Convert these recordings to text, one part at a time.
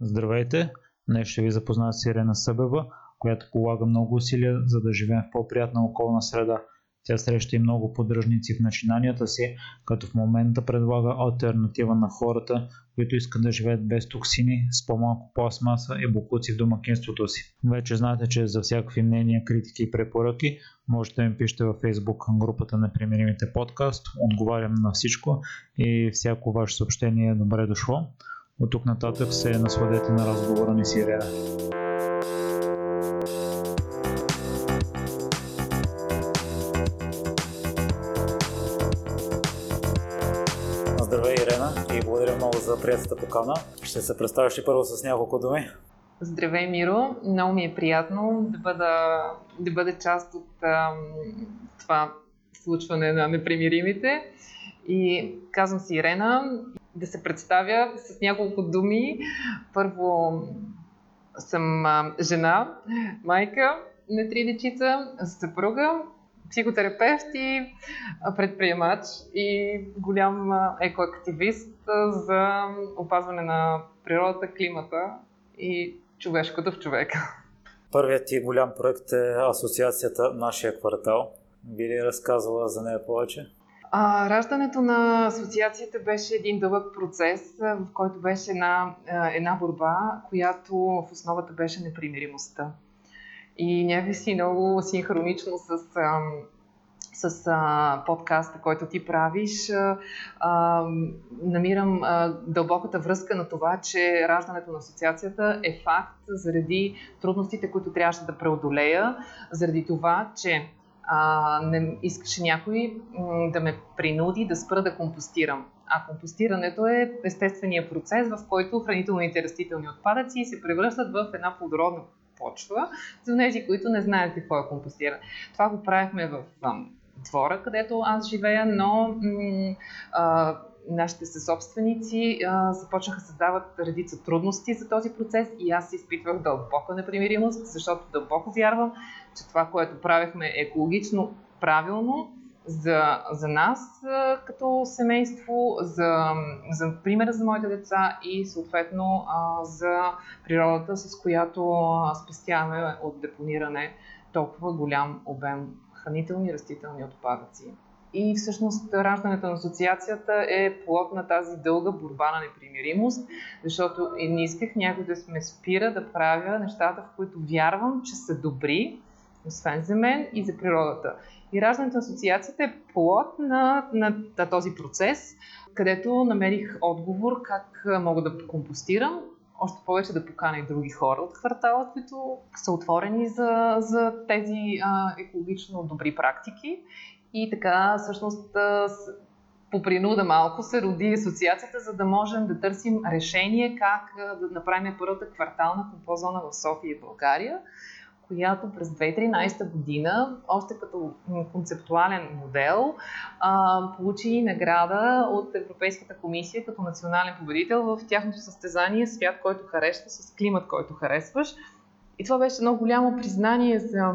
Здравейте! Днес ще ви запозная с Ирена Събева, която полага много усилия за да живеем в по-приятна околна среда. Тя среща и много поддръжници в начинанията си, като в момента предлага альтернатива на хората, които искат да живеят без токсини, с по-малко пластмаса и бокуци в домакинството си. Вече знаете, че за всякакви мнения, критики и препоръки можете да ми пишете във Facebook групата на Примиримите подкаст. Отговарям на всичко и всяко ваше съобщение е добре дошло. От тук нататък се насладете на разговора ни с Ирена. Здравей, Ирена, и благодаря много за приятелата покана. Ще се представиш ли първо с няколко думи? Здравей, Миро! Много ми е приятно да бъда, да бъда част от ам, това случване на непримиримите. И казвам си Ирена, да се представя с няколко думи. Първо съм жена, майка на три дечица, съпруга, психотерапевт и предприемач и голям екоактивист за опазване на природата, климата и човешкото в човека. Първият ти голям проект е Асоциацията Нашия квартал. Би ли разказвала за нея повече? А, раждането на асоциацията беше един дълъг процес, в който беше една, една борба, която в основата беше непримиримостта. И някакси много синхронично с, с а, подкаста, който ти правиш, а, намирам а, дълбоката връзка на това, че раждането на асоциацията е факт заради трудностите, които трябваше да преодолея, заради това, че а, не искаше някой м- да ме принуди да спра да компостирам. А компостирането е естествения процес, в който хранителните растителни отпадъци се превръщат в една плодородна почва за тези, които не знаят какво е компостиране. Това го правихме в двора, където аз живея, но м- а, нашите съсобственици а, започнаха да създават редица трудности за този процес и аз изпитвах дълбока непримиримост, защото дълбоко вярвам, че това, което правихме е екологично правилно за, за нас като семейство, за, за примера за моите деца и съответно за природата, с която спестяваме от депониране толкова голям обем хранителни растителни отпадъци. И всъщност раждането на асоциацията е плод на тази дълга борба на непримиримост, защото и не исках някой да ме спира да правя нещата, в които вярвам, че са добри, освен за мен и за природата. И раждането на асоциацията е плод на, на, на този процес, където намерих отговор как мога да компостирам, още повече да поканя и други хора от квартала, които са отворени за, за тези а, екологично добри практики и така, всъщност, по принуда малко се роди асоциацията, за да можем да търсим решение как да направим първата квартална композона в София и България, която през 2013 година, още като концептуален модел, получи награда от Европейската комисия като национален победител в тяхното състезание Свят, който харесва с климат, който харесваш. И това беше едно голямо признание за,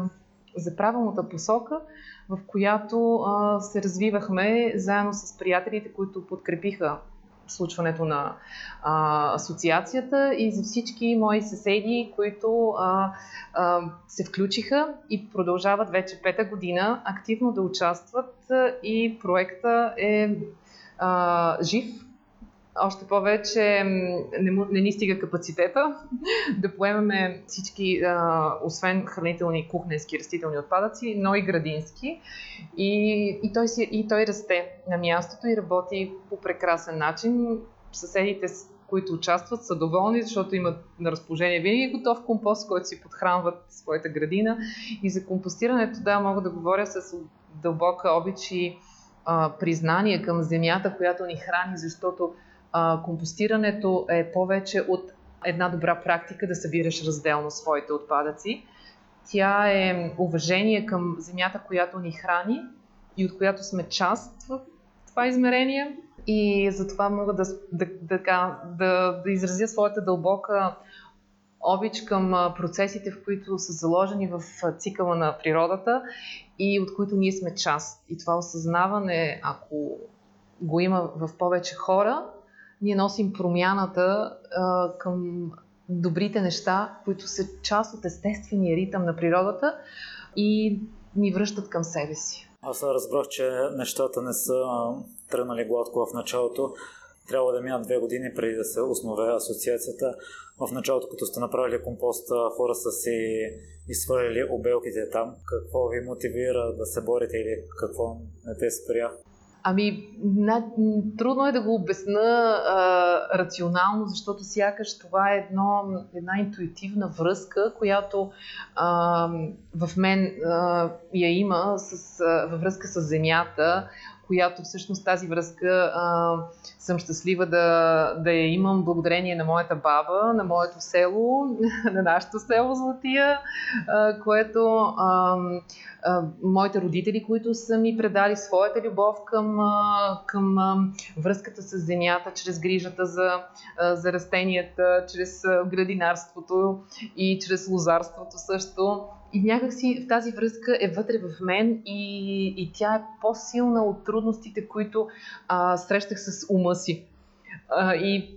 за правилната посока, в която а, се развивахме заедно с приятелите, които подкрепиха случването на а, асоциацията и за всички мои съседи, които а, а, се включиха и продължават вече пета година активно да участват и проекта е а, жив още повече не, му, не ни стига капацитета да поемаме всички, а, освен хранителни кухненски растителни отпадъци, но и градински. И, и, той си, и той расте на мястото и работи по прекрасен начин. Съседите, които участват, са доволни, защото имат на разположение винаги готов компост, който си подхранват своята градина. И за компостирането, да, мога да говоря с дълбока обич и а, признание към земята, която ни храни, защото а, компостирането е повече от една добра практика да събираш разделно своите отпадъци. Тя е уважение към земята, която ни храни и от която сме част в това измерение. И затова мога да, да, да, да, да изразя своята дълбока обич към процесите, в които са заложени в цикъла на природата и от които ние сме част. И това осъзнаване, ако го има в повече хора, ние носим промяната а, към добрите неща, които са част от естествения ритъм на природата и ни връщат към себе си. Аз разбрах, че нещата не са тръгнали гладко в началото. Трябва да минат две години преди да се основе асоциацията. В началото, като сте направили компоста, хора са си изхвърлили обелките там. Какво ви мотивира да се борите или какво не те спря? Ами, на, трудно е да го обясна а, рационално, защото сякаш това е едно, една интуитивна връзка, която а, в мен а, я има с, а, във връзка с Земята, която всъщност тази връзка а, съм щастлива да, да я имам благодарение на моята баба, на моето село, на нашето село Златия, а, което а, а, моите родители, които са ми предали своята любов към, а, към а, връзката с земята, чрез грижата за, а, за растенията, чрез градинарството и чрез лозарството също и някакси в тази връзка е вътре в мен и, и тя е по-силна от трудностите, които а, срещах с ума си. А, и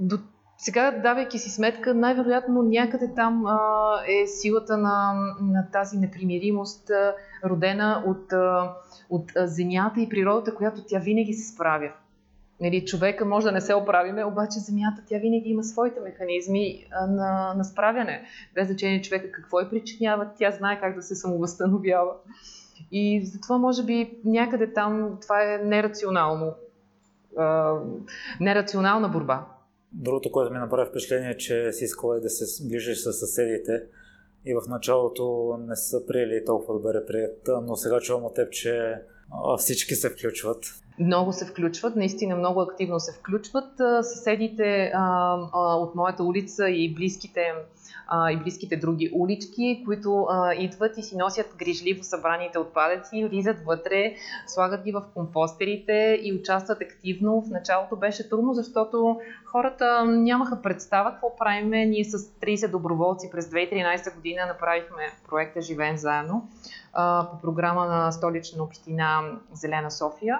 до сега, давайки си сметка, най-вероятно някъде там а, е силата на, на тази непримиримост, а, родена от, а, от земята и природата, която тя винаги се справя. Нали, човека може да не се оправиме, обаче Земята тя винаги има своите механизми на, на справяне. Без значение човека какво е причинява, тя знае как да се самовъзстановява. И затова може би някъде там това е нерационално. А, нерационална борба. Другото, което ми направи впечатление, е, че си искала да се сближиш с съседите и в началото не са приели толкова добре прият, но сега чувам от теб, че всички се включват много се включват, наистина много активно се включват. Съседите а, а, от моята улица и близките, а, и близките други улички, които а, идват и си носят грижливо събраните отпадъци, влизат вътре, слагат ги в компостерите и участват активно. В началото беше трудно, защото хората нямаха представа какво правим. Ние с 30 доброволци през 2013 година направихме проекта Живеем заедно по програма на столична община Зелена София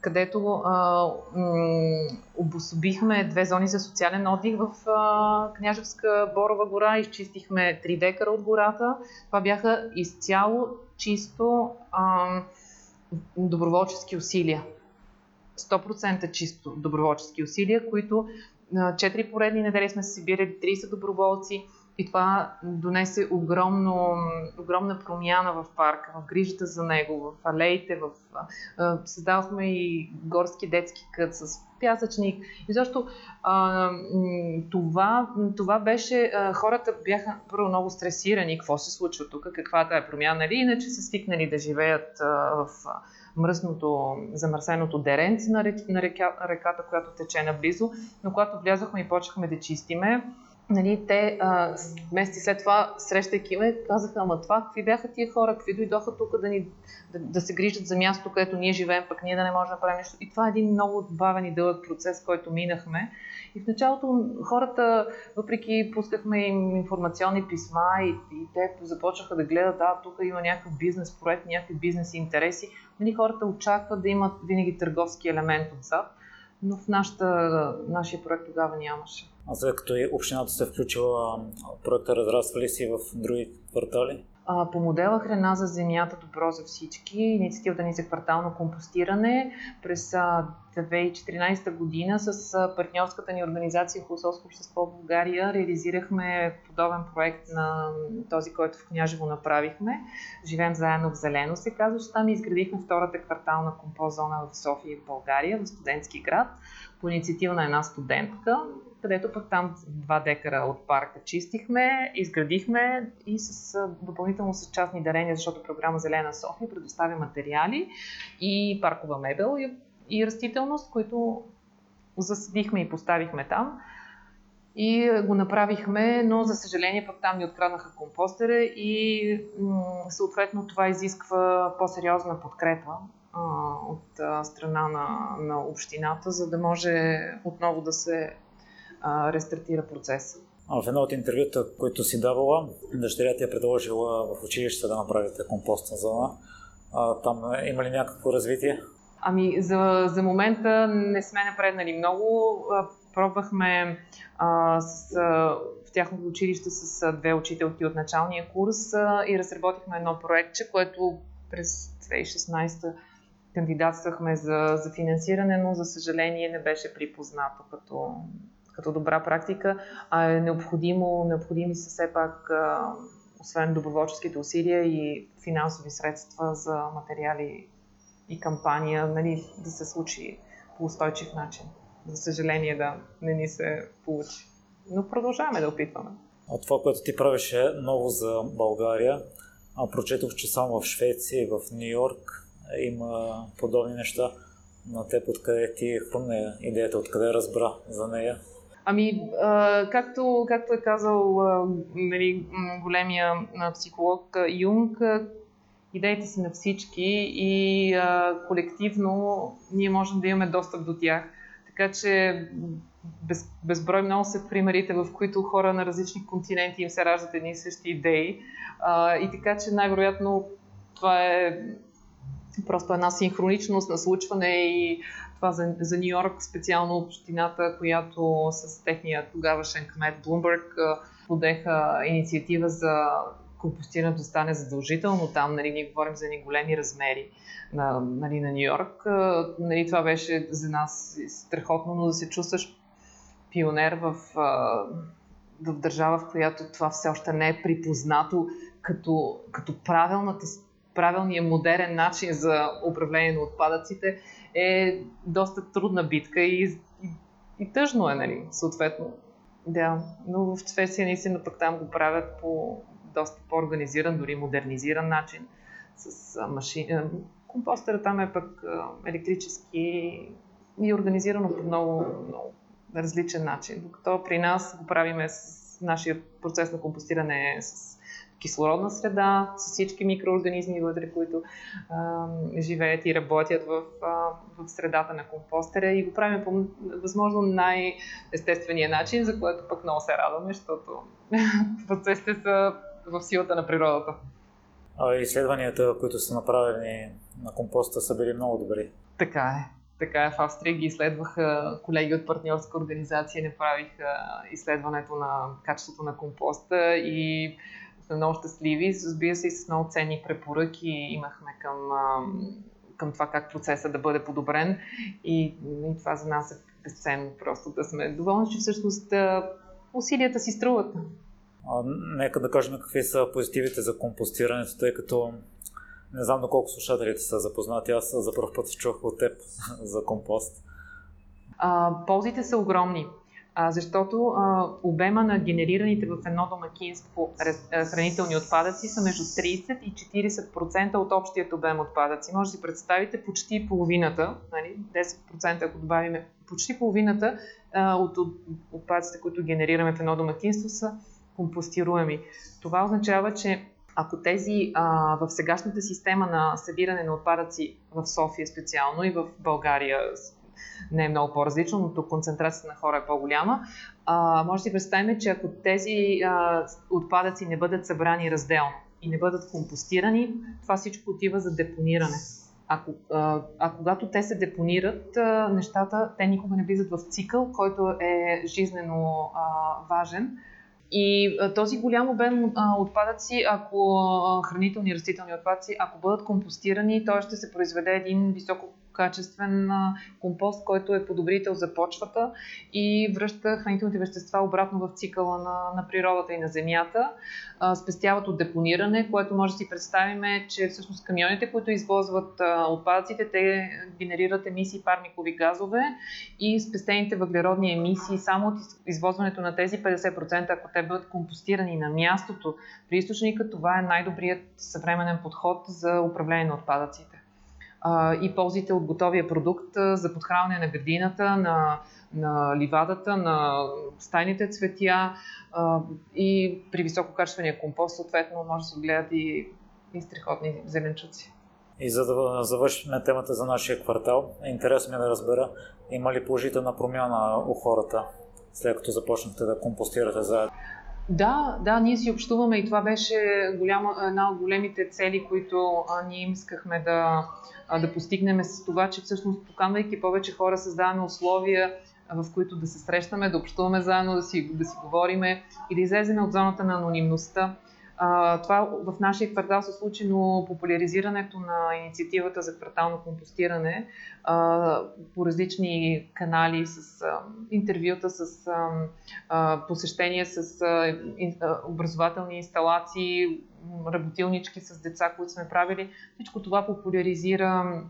където а, м- обособихме две зони за социален отдих в а, Княжевска Борова гора, изчистихме 3 декара от гората. Това бяха изцяло чисто а, доброволчески усилия. 100% чисто доброволчески усилия, които 4 поредни недели сме събирали 30 доброволци, и това донесе огромно, огромна промяна в парка, в грижата за него, в алеите, в, създавахме и горски детски кът с пясъчник. И защо а, това, това беше, а, хората бяха първо много стресирани, какво се случва тук, каквата е промяна, нали? Иначе са свикнали да живеят а, в мръсното, замърсеното деренце на, на река, реката, която тече наблизо. Но когато влязахме и почнахме да чистиме, нали, те а, месеци след това, срещайки ме, казаха, ама това, какви бяха тия хора, какви дойдоха тук да, ни, да, да се грижат за място, където ние живеем, пък ние да не можем да правим нещо. И това е един много бавен и дълъг процес, който минахме. И в началото хората, въпреки пускахме им информационни писма и, и те започнаха да гледат, а тук има някакъв бизнес проект, някакви бизнес интереси, нали, хората очакват да имат винаги търговски елемент отзад, но в нашата, нашия проект тогава нямаше. А след като и общината се включила, проекта разраства ли си в други квартали? По модела Храна за земята добро за всички, инициативата ни за квартално компостиране. През 2014 година с партньорската ни организация Хусовско общество в България реализирахме подобен проект на този, който в Княжево направихме. Живеем заедно в Зелено се казва, че там изградихме втората квартална композона в София в България, в студентски град, по инициатива на една студентка където пък там два декара от парка чистихме, изградихме и с, допълнително с частни дарения, защото програма Зелена София предоставя материали и паркова мебел и, и растителност, които засадихме и поставихме там. И го направихме, но за съжаление пък там ни откраднаха компостера и съответно това изисква по-сериозна подкрепа а, от а, страна на, на общината, за да може отново да се а, рестартира процеса. В едно от интервюта, които си давала, дъщеря ти е предложила в училище да направите компостна зона. А, там има ли някакво развитие? Ами, за, за момента не сме напреднали много. пробвахме а, с, а, в тяхното училище с а, две учителки от началния курс а, и разработихме едно проектче, което през 2016 кандидатствахме за, за финансиране, но за съжаление не беше припознато като, като добра практика, а е необходимо, необходими са все пак, освен доброволческите усилия и финансови средства за материали и кампания, нали, да се случи по устойчив начин. За съжаление да не ни се получи. Но продължаваме да опитваме. От това, което ти правиш е ново за България. А прочетох, че само в Швеция и в Нью Йорк има подобни неща. На теб откъде ти хрумне идеята, откъде разбра за нея? Ами, както, както е казал а, нали, големия психолог Юнг, идеите си на всички и колективно ние можем да имаме достъп до тях. Така че без, безброй много са примерите, в които хора на различни континенти им се раждат едни и същи идеи. А, и така че най-вероятно това е просто една синхроничност на случване и това за, за Нью Йорк, специално общината, която с техния тогавашен кмет Блумбърг подеха инициатива за компостирането стане задължително там, нали, ние говорим за ни големи размери на, нали, на Нью Йорк. Нали, това беше за нас страхотно, но да се чувстваш пионер в, в държава, в която това все още не е припознато като, като правилната, правилният модерен начин за управление на отпадъците е доста трудна битка и, и, и тъжно е, нали, съответно. Да, но в Швеция наистина пък там го правят по доста по-организиран, дори модернизиран начин с машини. Компостера там е пък електрически и организирано по много, много различен начин. Докато при нас го правиме с нашия процес на компостиране е с кислородна среда, с всички микроорганизми вътре, които а, живеят и работят в, а, в средата на компостера и го правим по възможно най-естествения начин, за което пък много се радваме, защото процесите са в силата на природата. А изследванията, които са направени на компоста, са били много добри. Така е. Така е, в Австрия ги изследваха колеги от партньорска организация, направиха изследването на качеството на компоста и сме много щастливи. Разбира се и с много ценни препоръки имахме към, към това как процесът да бъде подобрен и, и това за нас е безценно просто да сме доволни, че всъщност усилията си струват. А, нека да кажем какви са позитивите за компостирането, тъй като не знам доколко слушателите са запознати. Аз за първ път чух от теб за компост. А, ползите са огромни, защото а, обема на генерираните в едно домакинство хранителни отпадъци са между 30 и 40% от общият обем отпадъци. Може да си представите почти половината, нали, 10% ако добавиме, почти половината а, от, от отпадъците, които генерираме в едно домакинство са компостируеми. Това означава, че ако тези а, в сегашната система на събиране на отпадъци в София специално и в България не е много по-различно, но тук концентрацията на хора е по-голяма, а, може да си представим, че ако тези а, отпадъци не бъдат събрани разделно и не бъдат компостирани, това всичко отива за депониране. Ако, а, а когато те се депонират, а, нещата, те никога не влизат в цикъл, който е жизнено а, важен и а, този голям обем а, отпадъци, ако а, хранителни растителни отпадъци, ако бъдат компостирани, той ще се произведе един високо качествен компост, който е подобрител за почвата и връща хранителните вещества обратно в цикъла на, на природата и на земята. Спестяват от депониране, което може да си представим, че всъщност камионите, които извозват отпадъците, те генерират емисии парникови газове и спестените въглеродни емисии само от извозването на тези 50%, ако те бъдат компостирани на мястото при източника, това е най-добрият съвременен подход за управление на отпадъците а, и ползите от готовия продукт за подхранване на градината, на, на ливадата, на стайните цветя а, и при висококачествения компост съответно може да се отгледат и, и страхотни зеленчуци. И за да завършим темата за нашия квартал, е интересно ми да разбера, има ли положителна промяна у хората, след като започнахте да компостирате заедно? Да, да, ние си общуваме и това беше голяма, една от големите цели, които а, ние искахме да, а, да постигнем с това, че всъщност поканвайки повече хора, създаваме условия в които да се срещаме, да общуваме заедно, да си, да си говориме и да излеземе от зоната на анонимността. Това в нашия квартал се случи, но популяризирането на инициативата за квартално компостиране а, по различни канали, с а, интервюта, с а, посещения, с а, образователни инсталации, работилнички с деца, които сме правили, всичко това популяризира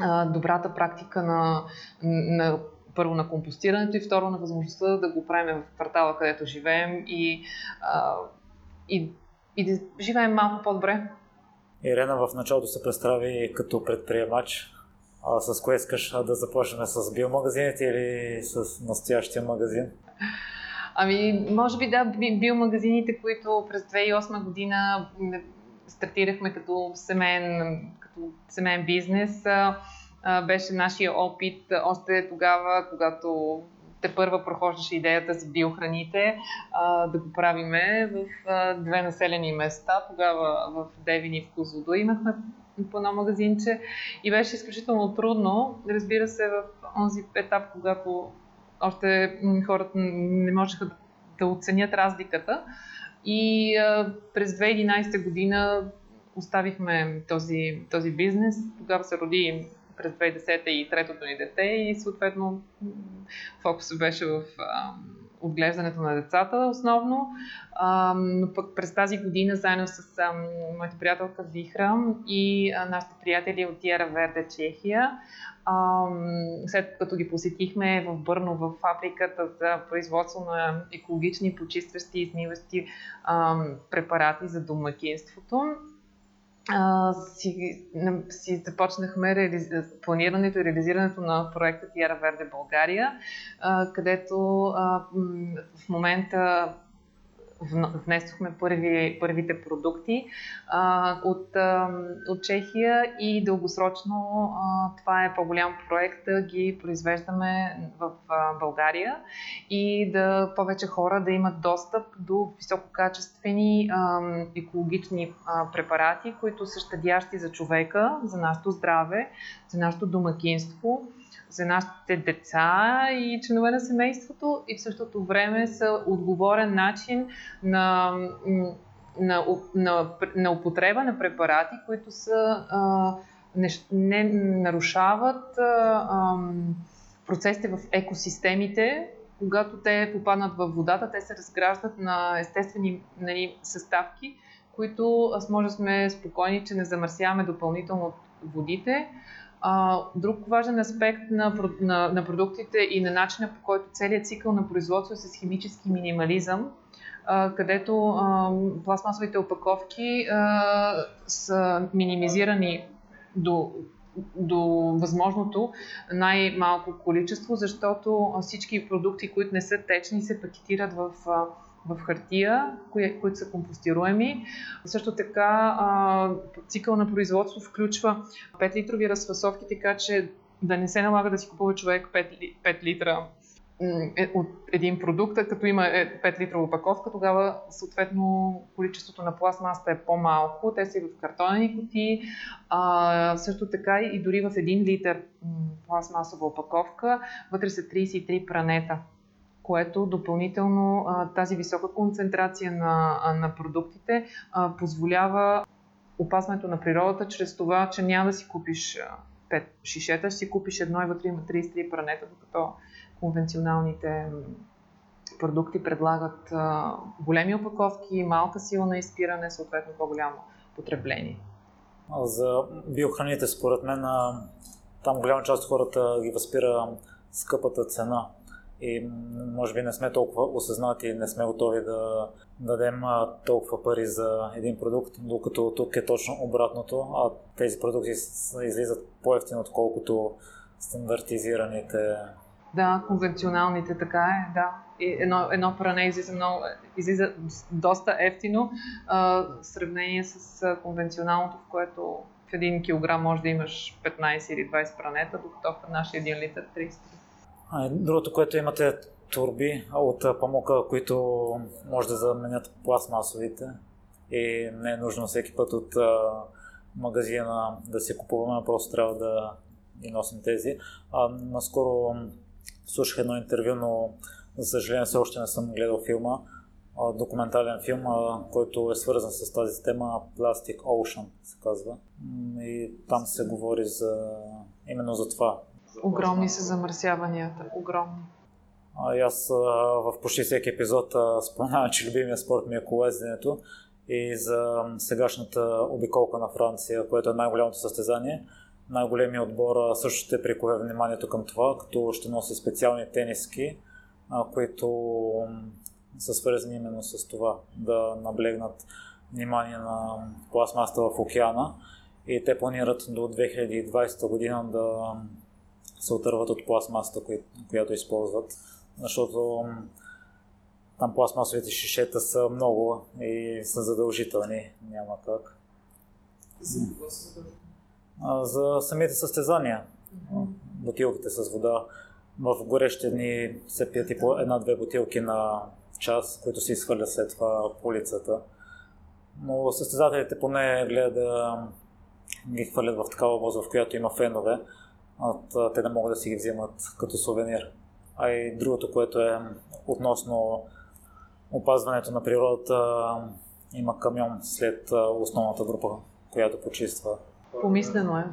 а, добрата практика на, на първо на компостирането и второ на възможността да го правим в квартала, където живеем и, а, и и да живеем малко по-добре. Ирена в началото се представи като предприемач. А с кое искаш да започнем? С биомагазините или с настоящия магазин? Ами, може би да, биомагазините, които през 2008 година стартирахме като семейен, като семейен бизнес, беше нашия опит още тогава, когато те първа прохождаше идеята за биохраните, а, да го правиме в а, две населени места. Тогава в Девин и в Козлодо имахме по едно магазинче и беше изключително трудно. Разбира се, в онзи етап, когато още хората не можеха да оценят разликата. И а, през 2011 година оставихме този, този бизнес. Тогава се роди през 2010 и третото ни дете и съответно фокусът беше в отглеждането на децата основно. А, но пък през тази година заедно с моята приятелка Вихра и а, нашите приятели от Тиера Верде, Чехия, а, след като ги посетихме в Бърно, в фабриката за производство на екологични, почистващи измиващи а, препарати за домакинството, си, си започнахме реализ... планирането и реализирането на проекта Тиера Верде България, а, където а, в момента внесохме първи, първите продукти а, от, а, от Чехия и дългосрочно а, това е по-голям проект да ги произвеждаме в а, България и да повече хора да имат достъп до висококачествени а, екологични а, препарати, които са щадящи за човека, за нашето здраве, за нашето домакинство за нашите деца и членове на семейството и в същото време са отговорен начин на, на, на, на употреба на препарати, които са, а, не, не нарушават а, процесите в екосистемите, когато те попаднат в водата, те се разграждат на естествени нали, съставки, които може да сме спокойни, че не замърсяваме допълнително водите. А, друг важен аспект на, на, на продуктите и на начина по който целият цикъл на производство е с химически минимализъм, а, където а, пластмасовите опаковки а, са минимизирани до, до възможното най-малко количество, защото всички продукти, които не са течни, се пакетират в в хартия, кои, които са компостируеми. Също така а, цикъл на производство включва 5 литрови разфасовки, така че да не се налага да си купува човек 5, 5 литра е, от един продукт, като има 5 е, литра упаковка, тогава съответно количеството на пластмаста е по-малко. Те са и в картонени кутии. А, също така и дори в 1 литър пластмасова упаковка вътре са 33 пранета което допълнително тази висока концентрация на, на продуктите позволява опазването на природата чрез това, че няма да си купиш 5 шишета, ще си купиш едно и вътре има 33 пранета, докато конвенционалните продукти предлагат големи опаковки, малка сила на изпиране, съответно по-голямо потребление. За биохраните, според мен, там голяма част от хората ги възпира скъпата цена и може би не сме толкова осъзнати, не сме готови да дадем толкова пари за един продукт, докато тук е точно обратното, а тези продукти излизат по-ефтино, отколкото стандартизираните. Да, конвенционалните, така е, да. И едно, едно пране излиза, много, излиза доста ефтино а, в сравнение с конвенционалното, в което в един килограм може да имаш 15 или 20 пранета, докато в нашия 1 литър 30. Другото, което имате турби от памука, които може да заменят пластмасовите и не е нужно всеки път от магазина да си купуваме, просто трябва да ги носим тези. А, наскоро слушах едно интервю, но за съжаление все още не съм гледал филма. Документален филм, който е свързан с тази тема, Plastic Ocean се казва. И там се говори за именно за това. Огромни са замърсяванията, огромни. А, аз в почти всеки епизод споменавам, че любимия спорт ми е колезденето и за сегашната обиколка на Франция, което е най-голямото състезание. Най-големият отбор също ще прикове вниманието към това, като ще носи специални тениски, които са свързани именно с това да наблегнат внимание на пластмасата в океана и те планират до 2020 година да се отърват от пластмасата, която използват, защото там пластмасовите шишета са много и са задължителни, няма как. За самите състезания, бутилките с вода, в горещи дни се пият и по една-две бутилки на час, които се изхвърлят след това по улицата. Но състезателите поне гледат да ги хвърлят в такава воз, в която има фенове, а те да могат да си ги вземат като сувенир. А и другото, което е относно опазването на природата, има камион след основната група, която почиства. Помислено е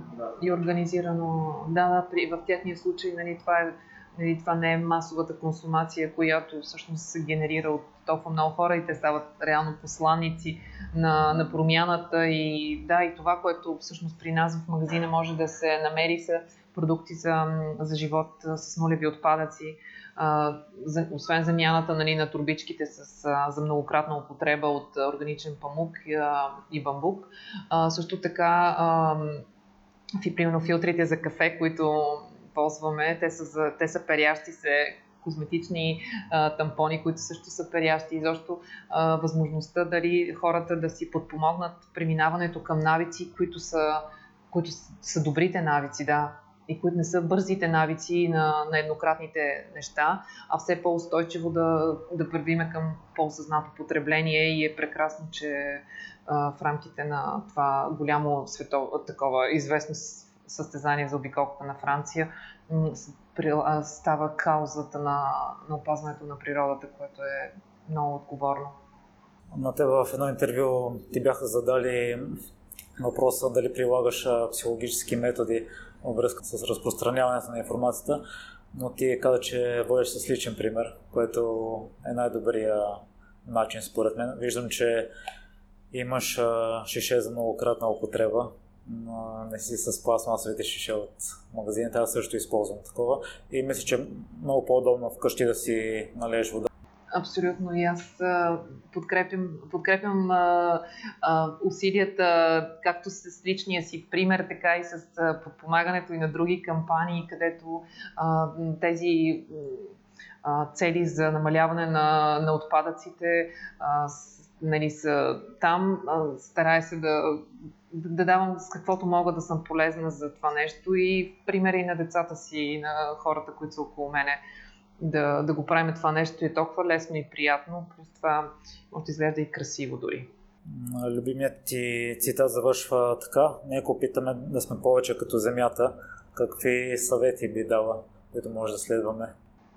и организирано. Да, да, при, в техния случай нали, това е Нали, това не е масовата консумация, която всъщност се генерира от толкова много хора и те стават реално посланници на, на промяната. И да, и това, което всъщност при нас в магазина може да се намери са продукти за, за живот с нулеви отпадъци. А, за, освен замяната нали, на турбичките с, а, за многократна употреба от органичен памук а, и бамбук. А, също така, а, примерно филтрите за кафе, които ползваме. Те са, те са перящи се козметични а, тампони, които също са перящи. Изобщо а, възможността дали хората да си подпомогнат преминаването към навици, които са, които са добрите навици, да, и които не са бързите навици на, на еднократните неща, а все по-устойчиво да, да първиме към по-осъзнато потребление и е прекрасно, че а, в рамките на това голямо светово, такова известно състезание за обиколката на Франция става каузата на, на опазването на природата, което е много отговорно. На теб в едно интервю ти бяха задали въпроса дали прилагаш психологически методи във връзка с разпространяването на информацията, но ти каза, че водиш с личен пример, което е най-добрия начин според мен. Виждам, че имаш шише за многократна употреба, но не си с пластмасовите шише от магазините, аз също използвам такова и мисля, че е много по-удобно вкъщи да си налееш вода. Абсолютно и аз подкрепям, подкрепям а, а, усилията както с личния си пример, така и с подпомагането и на други кампании, където а, тези а, цели за намаляване на, на отпадъците а, нали, са там. А, старая се да да давам с каквото мога да съм полезна за това нещо и примери на децата си и на хората, които са около мене да, да го правим това нещо е толкова лесно и приятно, плюс това може да изглежда и красиво дори. Любимият ти цитат завършва така. Нека опитаме да сме повече като земята. Какви съвети би дала, които може да следваме?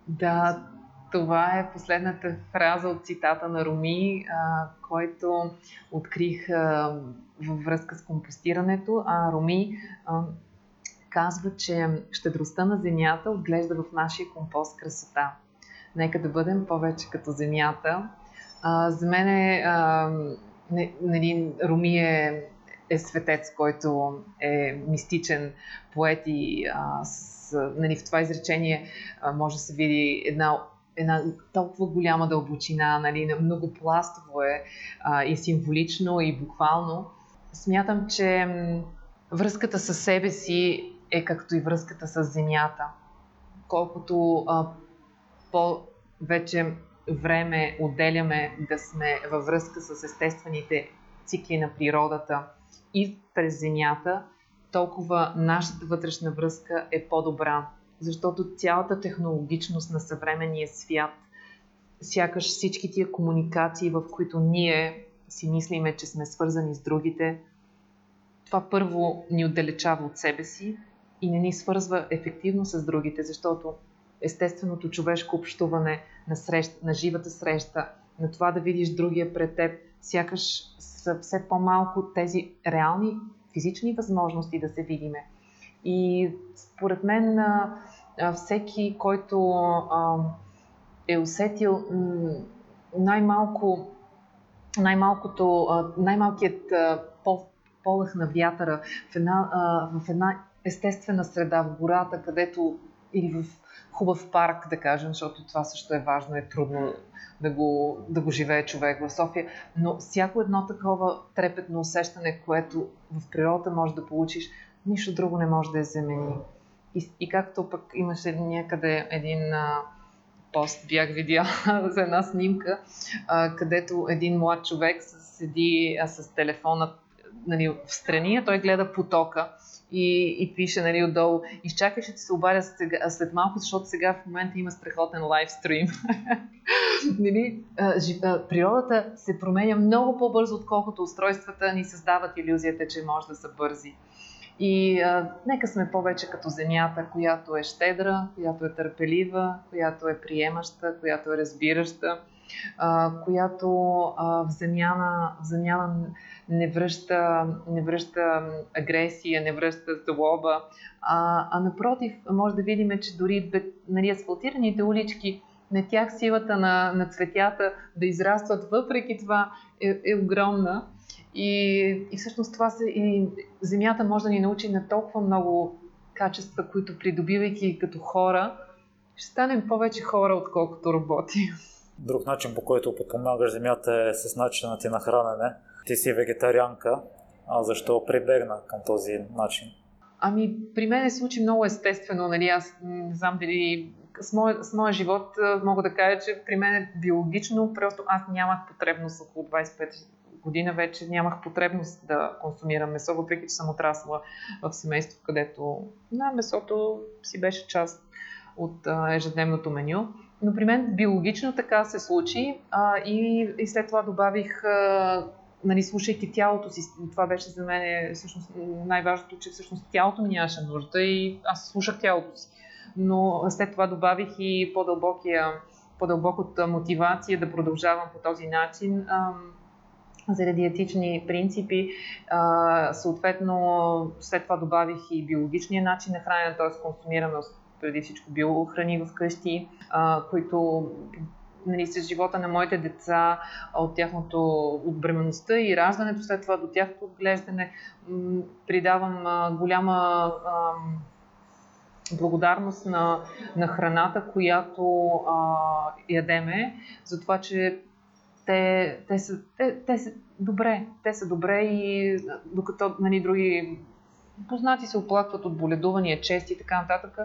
Да, това е последната фраза от цитата на Руми, а, който открих а, във връзка с компостирането. А Руми а, казва, че щедростта на земята отглежда в нашия компост красота. Нека да бъдем повече като земята. А, за мен е, а, не, нали, Руми е, е светец, който е мистичен поет и а, с, нали, в това изречение а, може да се види една една толкова голяма дълбочина, нали, многопластово е а, и символично, и буквално. Смятам, че връзката с себе си е както и връзката с Земята. Колкото а, по-вече време отделяме да сме във връзка с естествените цикли на природата и през Земята, толкова нашата вътрешна връзка е по-добра защото цялата технологичност на съвременния свят, сякаш всички тия комуникации, в които ние си мислиме, че сме свързани с другите, това първо ни отдалечава от себе си и не ни свързва ефективно с другите, защото естественото човешко общуване, на, среща, на живата среща, на това да видиш другия пред теб, сякаш са все по-малко тези реални физични възможности да се видиме. И според мен всеки, който е усетил най-малко, най-малкото, най-малкият полъх на вятъра в една, в една естествена среда, в гората, където или в хубав парк, да кажем, защото това също е важно, е трудно да го, да го живее човек в София, но всяко едно такова трепетно усещане, което в природата може да получиш, нищо друго не може да я замени. И, и както пък имаше някъде един а, пост, бях видяла за една снимка, а, където един млад човек седи а, с телефона нали, в страни, а той гледа потока и, и пише нали, отдолу, изчакай, ще ти се обадя сега, след малко, защото сега в момента има страхотен лайвстрим. нали, природата се променя много по-бързо, отколкото устройствата ни създават иллюзията, че може да са бързи. И а, нека сме повече като земята, която е щедра, която е търпелива, която е приемаща, която е разбираща, която в, замяна, в замяна не връща, не връща агресия, не връща злоба, а, а напротив, може да видим, че дори нали, асфалтираните улички, на тях силата на, на цветята да израстват въпреки това е, е огромна. И, и всъщност това се, и Земята може да ни научи на толкова много качества, които придобивайки като хора, ще станем повече хора, отколкото роботи. Друг начин, по който подпомагаш Земята е с начина ти на хранене. Ти си вегетарианка, а защо прибегна към този начин? Ами, при мен се случи много естествено. Нали? Аз не знам дали с моя, с моя живот мога да кажа, че при мен е биологично, просто аз нямах потребност около 25 година вече нямах потребност да консумирам месо, въпреки че съм отрасла в семейство, където на месото си беше част от ежедневното меню. Но при мен биологично така се случи а, и, и след това добавих, а, нали, слушайки тялото си, това беше за мен всъщност най-важното, че всъщност тялото ми нямаше нужда и аз слушах тялото си. Но след това добавих и по-дълбокия, по-дълбоката мотивация да продължавам по този начин. А, заради етични принципи. А, съответно, след това добавих и биологичния начин на хранене, т.е. консумираме преди всичко биохрани вкъщи, а, които нали, с живота на моите деца, от тяхното от бременността и раждането, след това до тяхното отглеждане, придавам а, голяма а, благодарност на, на храната, която а, ядеме, за това, че те, те, са, те, те са добре. Те са добре и докато нали, други познати се оплакват от боледувания, чести и така нататък,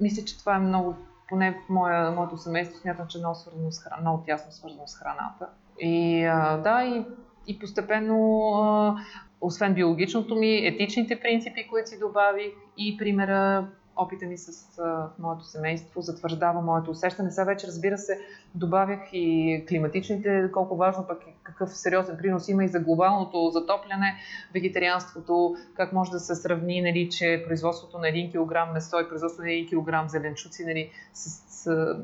мисля, че това е много, поне в моя, моето семейство, смятам, че е много, свързано с храна, много тясно свързано с храната. И а, да, и, и постепенно, а, освен биологичното ми, етичните принципи, които си добавих и примера опита ми с а, моето семейство затвърждава моето усещане. Сега вече, разбира се, добавях и климатичните, колко важно пък какъв сериозен принос има и за глобалното затопляне, вегетарианството, как може да се сравни, нали, че производството на 1 кг месо и производството на 1 кг зеленчуци нали, с, с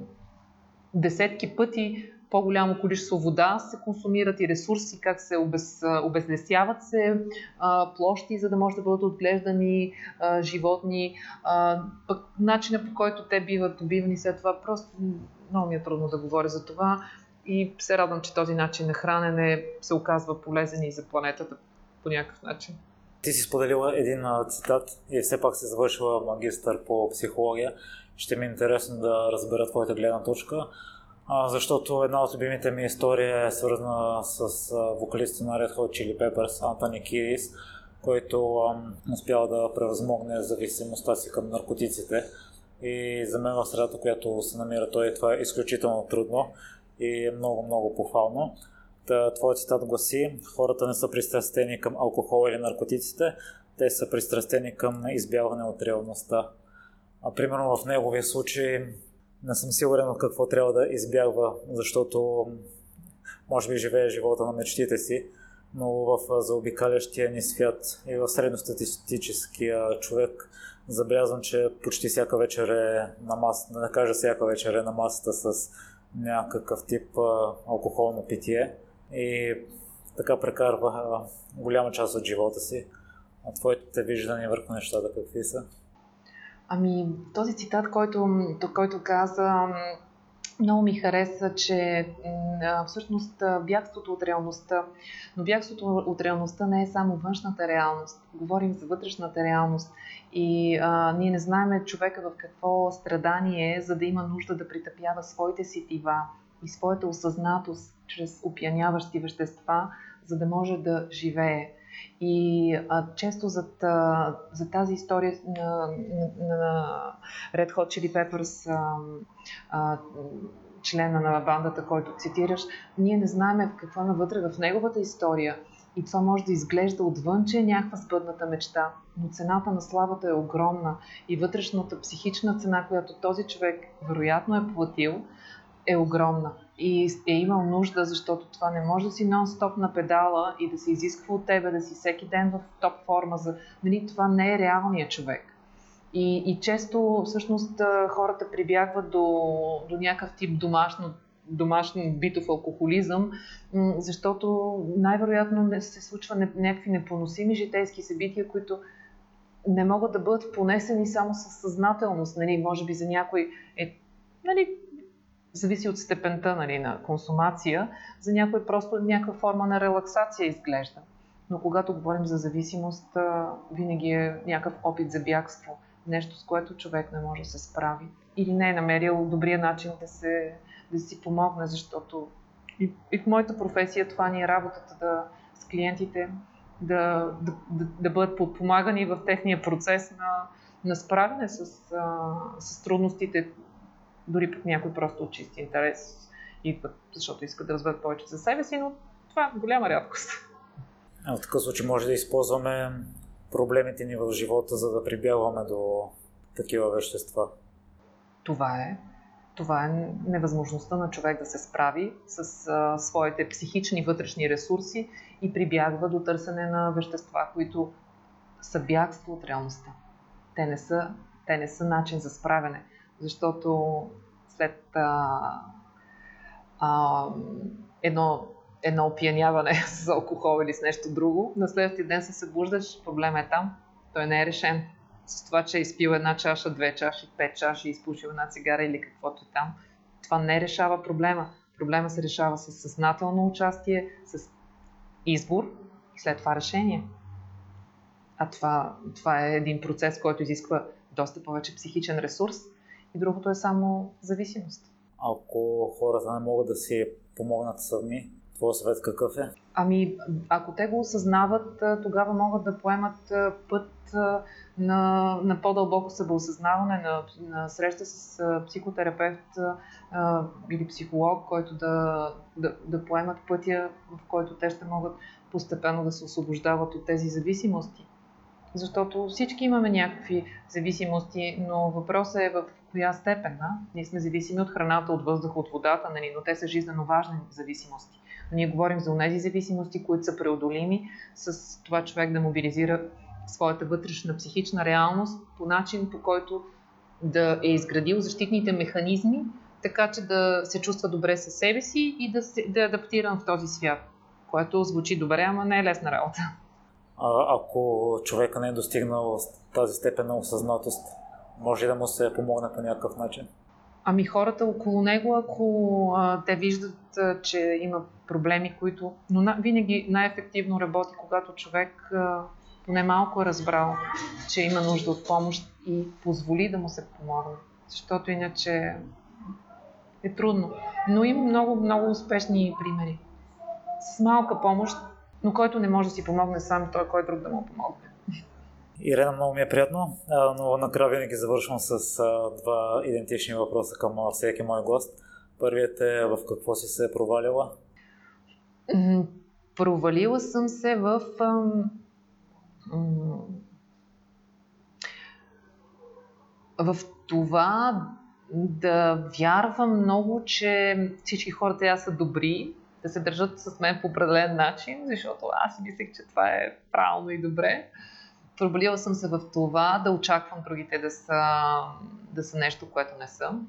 десетки пъти по-голямо количество вода се консумират и ресурси, как се обез, обезлесяват се а, площи, за да може да бъдат отглеждани а, животни. А, пък начина по който те биват убивани след това, просто много ми е трудно да говоря за това и се радвам, че този начин на хранене се оказва полезен и за планетата по някакъв начин. Ти си споделила един цитат и все пак се завършила магистър по психология. Ще ми е интересно да разбера твоята гледна точка защото една от любимите ми истории е свързана с вокалиста на Red Hot Chili Peppers, Антони Кирис, който успял да превъзмогне зависимостта си към наркотиците. И за мен в средата, която се намира той, това е изключително трудно и е много, много похвално. Твоят цитат гласи, хората не са пристрастени към алкохол или наркотиците, те са пристрастени към избягване от реалността. А примерно в неговия случай не съм сигурен от какво трябва да избягва, защото може би живее живота на мечтите си, но в заобикалящия ни свят и в средностатистическия човек забелязвам, че почти всяка вечер е на масата, да не кажа всяка вечер е на масата с някакъв тип алкохолно питие и така прекарва голяма част от живота си. А твоите виждания върху нещата какви са? Ами, този цитат, който, който каза, много ми хареса, че всъщност бягството от реалността, но бягството от реалността не е само външната реалност. Говорим за вътрешната реалност. И а, ние не знаем човека в какво страдание е, за да има нужда да притъпява своите сетива и своята осъзнатост чрез опияняващи вещества, за да може да живее. И а, често зад, за тази история на, на, на Red Hot Chili Peppers, а, а, члена на бандата, който цитираш, ние не знаем какво навътре в неговата история. И това може да изглежда отвън, че е някаква сбъдната мечта, но цената на славата е огромна и вътрешната психична цена, която този човек вероятно е платил, е огромна и е имал нужда, защото това не може да си нон-стоп на педала и да се изисква от тебе да си всеки ден в топ форма. За... Нали, това не е реалният човек. И, и често всъщност хората прибягват до, до някакъв тип домашно, домашен битов алкохолизъм, защото най-вероятно се случва някакви непоносими житейски събития, които не могат да бъдат понесени само със съзнателност. Нали, може би за някой е нали, зависи от степента нали, на консумация, за някой просто някаква форма на релаксация изглежда. Но когато говорим за зависимост, винаги е някакъв опит за бягство, нещо с което човек не може да се справи. Или не е намерил добрия начин да, се, да си помогне, защото и, и в моята професия това ни е работата да, с клиентите да, да, да, да бъдат подпомагани в техния процес на, на справяне с, с трудностите, дори пък някой просто от чисти интерес идват, защото искат да разберат повече за себе си, но това е голяма рядкост. А в такъв случай може да използваме проблемите ни в живота, за да прибягваме до такива вещества. Това е. Това е невъзможността на човек да се справи с а, своите психични вътрешни ресурси и прибягва до търсене на вещества, които са бягство от реалността. Те не са, те не са начин за справяне защото след а, а, едно, едно опияняване с алкохол или с нещо друго, на следващия ден се събуждаш, проблема е там, той не е решен. С това, че е изпил една чаша, две чаши, пет чаши, изпушил една цигара или каквото е там, това не решава проблема. Проблема се решава с съзнателно участие, с избор и след това решение. А това, това е един процес, който изисква доста повече психичен ресурс, и другото е само зависимост. Ако хората не могат да си помогнат сами, твой съвет какъв е? Ами, ако те го осъзнават, тогава могат да поемат път на, на по-дълбоко събоосъзнаване, на, на среща с психотерапевт а, или психолог, който да, да, да поемат пътя, в който те ще могат постепенно да се освобождават от тези зависимости. Защото всички имаме някакви зависимости, но въпросът е в коя степен. Да? Ние сме зависими от храната, от въздуха, от водата, нали? но те са жизненно важни зависимости. Но ние говорим за тези зависимости, които са преодолими с това човек да мобилизира своята вътрешна психична реалност по начин, по който да е изградил защитните механизми, така че да се чувства добре със себе си и да, се, да е адаптиран в този свят, което звучи добре, ама не е лесна работа. А, ако човека не е достигнал тази степен на осъзнатост, може да му се помогне по някакъв начин? Ами хората около него, ако а, те виждат, а, че има проблеми, които... Но на, винаги най-ефективно работи, когато човек поне малко е разбрал, че има нужда от помощ и позволи да му се помогне. Защото иначе е трудно. Но има много, много успешни примери. С малка помощ, но който не може да си помогне сам, той кой друг да му помогне. Ирена, много ми е приятно, но накрая винаги завършвам с два идентични въпроса към всеки мой гост. Първият е в какво си се е провалила? Провалила съм се в в това да вярвам много, че всички хора трябва са добри да се държат с мен по определен начин, защото аз мислех, че това е правилно и добре. Проблила съм се в това да очаквам другите да са, да са нещо, което не съм.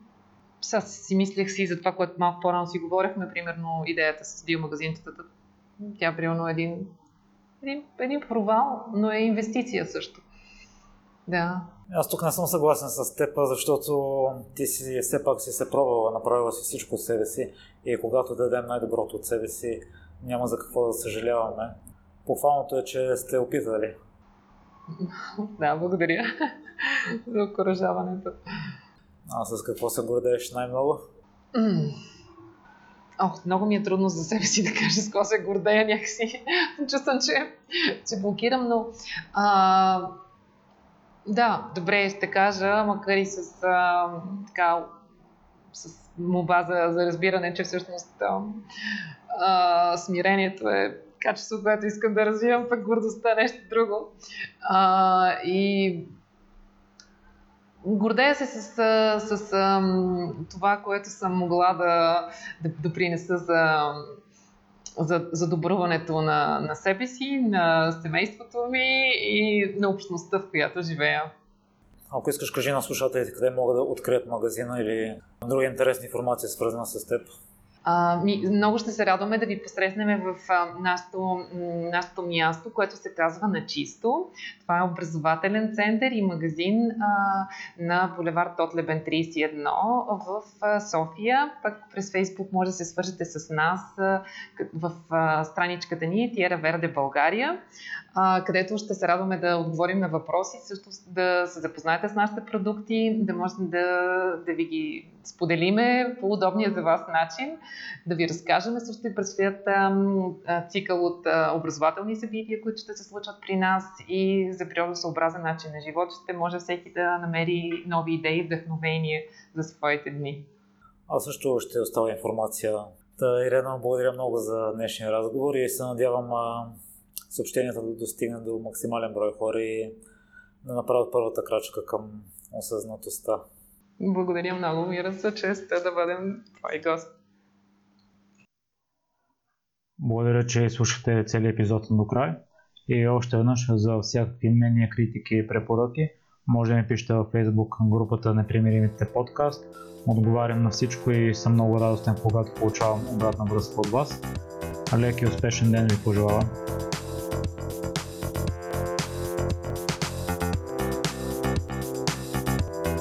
Сега си мислех си за това, което малко по-рано си говорихме, примерно идеята с биомагазинчетата. Тя примерно е един, един, един провал, но е инвестиция също. Да. Аз тук не съм съгласен с теб, защото ти си все пак си се пробвала, направила си всичко от себе си и когато дадем най-доброто от себе си, няма за какво да съжаляваме. Похвалното е, че сте опитали. Да, благодаря за окоръжаването. А с какво се гордееш най-много? Ох, много ми е трудно за себе си да кажа с какво се гордея някакси. Чувствам, че, че блокирам, но а, да, добре ще кажа, макар и с а, така с моба за, за разбиране, че всъщност а, а, смирението е качество, което искам да развивам, пък гордостта е нещо друго. А, и гордея се с, с, с това, което съм могла да, да допринеса за, за, за добруването на, на себе си, на семейството ми и на общността, в която живея. Ако искаш, кажи на слушателите къде могат да открият магазина или друга интересна информация, свързана с теб. Много ще се радваме да ви посрещнем в нашото, нашото място, което се казва На чисто. Това е образователен център и магазин а, на булевард Тотлебен 31 в а, София. Пък през Фейсбук може да се свържете с нас а, в а, страничката ни Тиера Верде България, а, където ще се радваме да отговорим на въпроси, също да се запознаете с нашите продукти, да можем да, да ви ги споделиме по удобния за вас начин, да ви разкажем. Също и предстоят цикъл от образователни събития, които ще се случат при нас и за природосъобразен начин на живот. Ще може всеки да намери нови идеи вдъхновение за своите дни. Аз също ще оставя информация. Та, Ирена, благодаря много за днешния разговор и се надявам съобщенията да достигнат до максимален брой хора и да направят първата крачка към осъзнатостта. Благодаря много, Мира, за честа да бъдем твой гост. Благодаря, че слушахте целият епизод до край. И още веднъж за всякакви мнения, критики и препоръки, може да ми пишете във Facebook групата Непримиримите подкаст. Отговарям на всичко и съм много радостен, когато получавам обратна връзка от вас. Лек и успешен ден ви пожелавам!